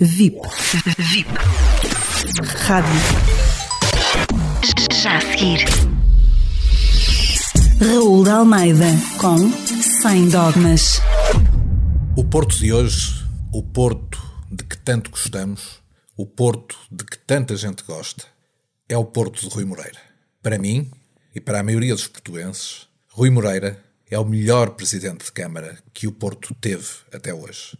VIP. VIP. Rádio. Já a seguir. Raul de Almeida com Sem Dogmas. O Porto de hoje, o Porto de que tanto gostamos, o Porto de que tanta gente gosta, é o Porto de Rui Moreira. Para mim e para a maioria dos portuenses, Rui Moreira é o melhor presidente de Câmara que o Porto teve até hoje.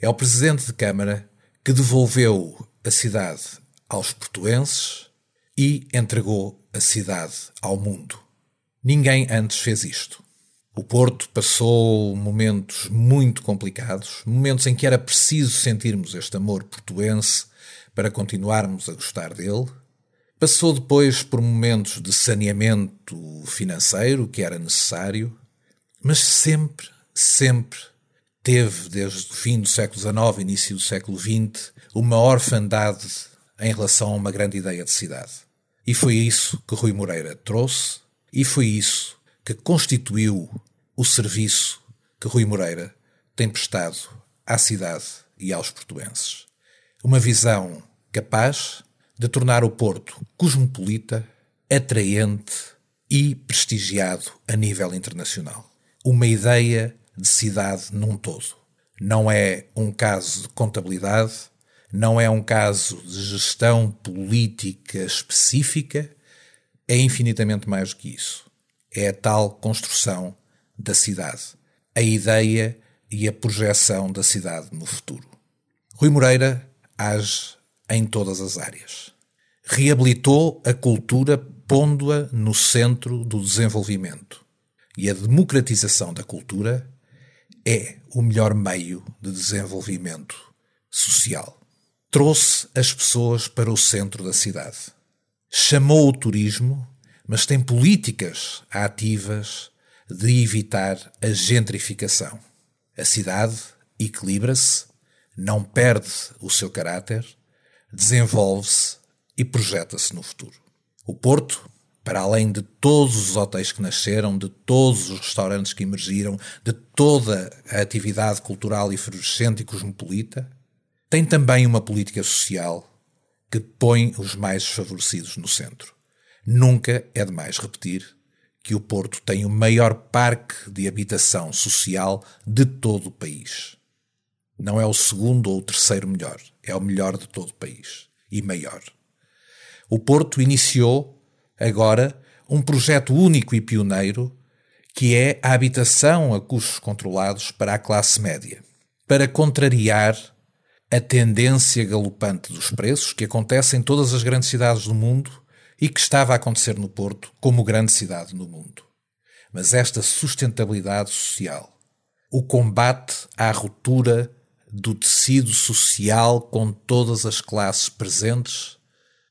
É o presidente de Câmara que devolveu a cidade aos portuenses e entregou a cidade ao mundo. Ninguém antes fez isto. O Porto passou momentos muito complicados, momentos em que era preciso sentirmos este amor portuense para continuarmos a gostar dele. Passou depois por momentos de saneamento financeiro, que era necessário, mas sempre, sempre teve, desde o fim do século XIX, início do século XX, uma orfandade em relação a uma grande ideia de cidade. E foi isso que Rui Moreira trouxe, e foi isso que constituiu o serviço que Rui Moreira tem prestado à cidade e aos portuenses. Uma visão capaz de tornar o Porto cosmopolita, atraente e prestigiado a nível internacional. Uma ideia de cidade num todo. Não é um caso de contabilidade, não é um caso de gestão política específica, é infinitamente mais do que isso. É a tal construção da cidade, a ideia e a projeção da cidade no futuro. Rui Moreira age em todas as áreas. Reabilitou a cultura pondo-a no centro do desenvolvimento. E a democratização da cultura é o melhor meio de desenvolvimento social. Trouxe as pessoas para o centro da cidade. Chamou o turismo, mas tem políticas ativas de evitar a gentrificação. A cidade equilibra-se, não perde o seu caráter, desenvolve-se e projeta-se no futuro. O Porto para além de todos os hotéis que nasceram, de todos os restaurantes que emergiram, de toda a atividade cultural efervescente e cosmopolita, tem também uma política social que põe os mais desfavorecidos no centro. Nunca é demais repetir que o Porto tem o maior parque de habitação social de todo o país. Não é o segundo ou o terceiro melhor, é o melhor de todo o país e maior. O Porto iniciou agora um projeto único e pioneiro que é a habitação a custos controlados para a classe média, para contrariar a tendência galopante dos preços que acontece em todas as grandes cidades do mundo e que estava a acontecer no Porto como grande cidade no mundo. Mas esta sustentabilidade social, o combate à ruptura do tecido social com todas as classes presentes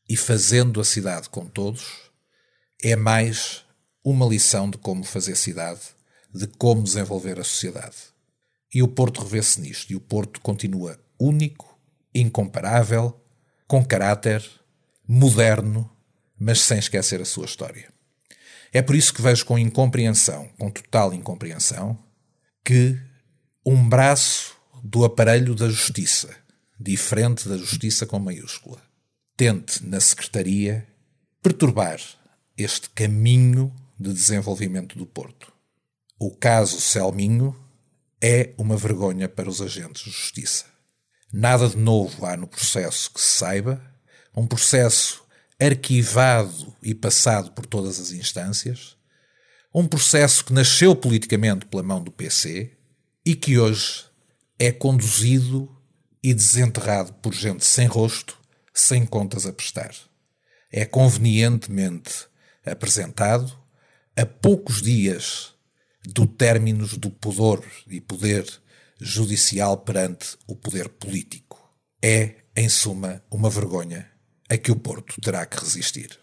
e fazendo a cidade com todos, é mais uma lição de como fazer cidade, de como desenvolver a sociedade. E o Porto revê-se nisto, e o Porto continua único, incomparável, com caráter, moderno, mas sem esquecer a sua história. É por isso que vejo com incompreensão, com total incompreensão, que um braço do aparelho da justiça, diferente da justiça com maiúscula, tente na Secretaria perturbar este caminho de desenvolvimento do Porto. O caso Selminho é uma vergonha para os agentes de justiça. Nada de novo há no processo que se saiba, um processo arquivado e passado por todas as instâncias, um processo que nasceu politicamente pela mão do PC e que hoje é conduzido e desenterrado por gente sem rosto, sem contas a prestar. É convenientemente apresentado a poucos dias do término do pudor e poder judicial perante o poder político. É, em suma, uma vergonha a que o Porto terá que resistir.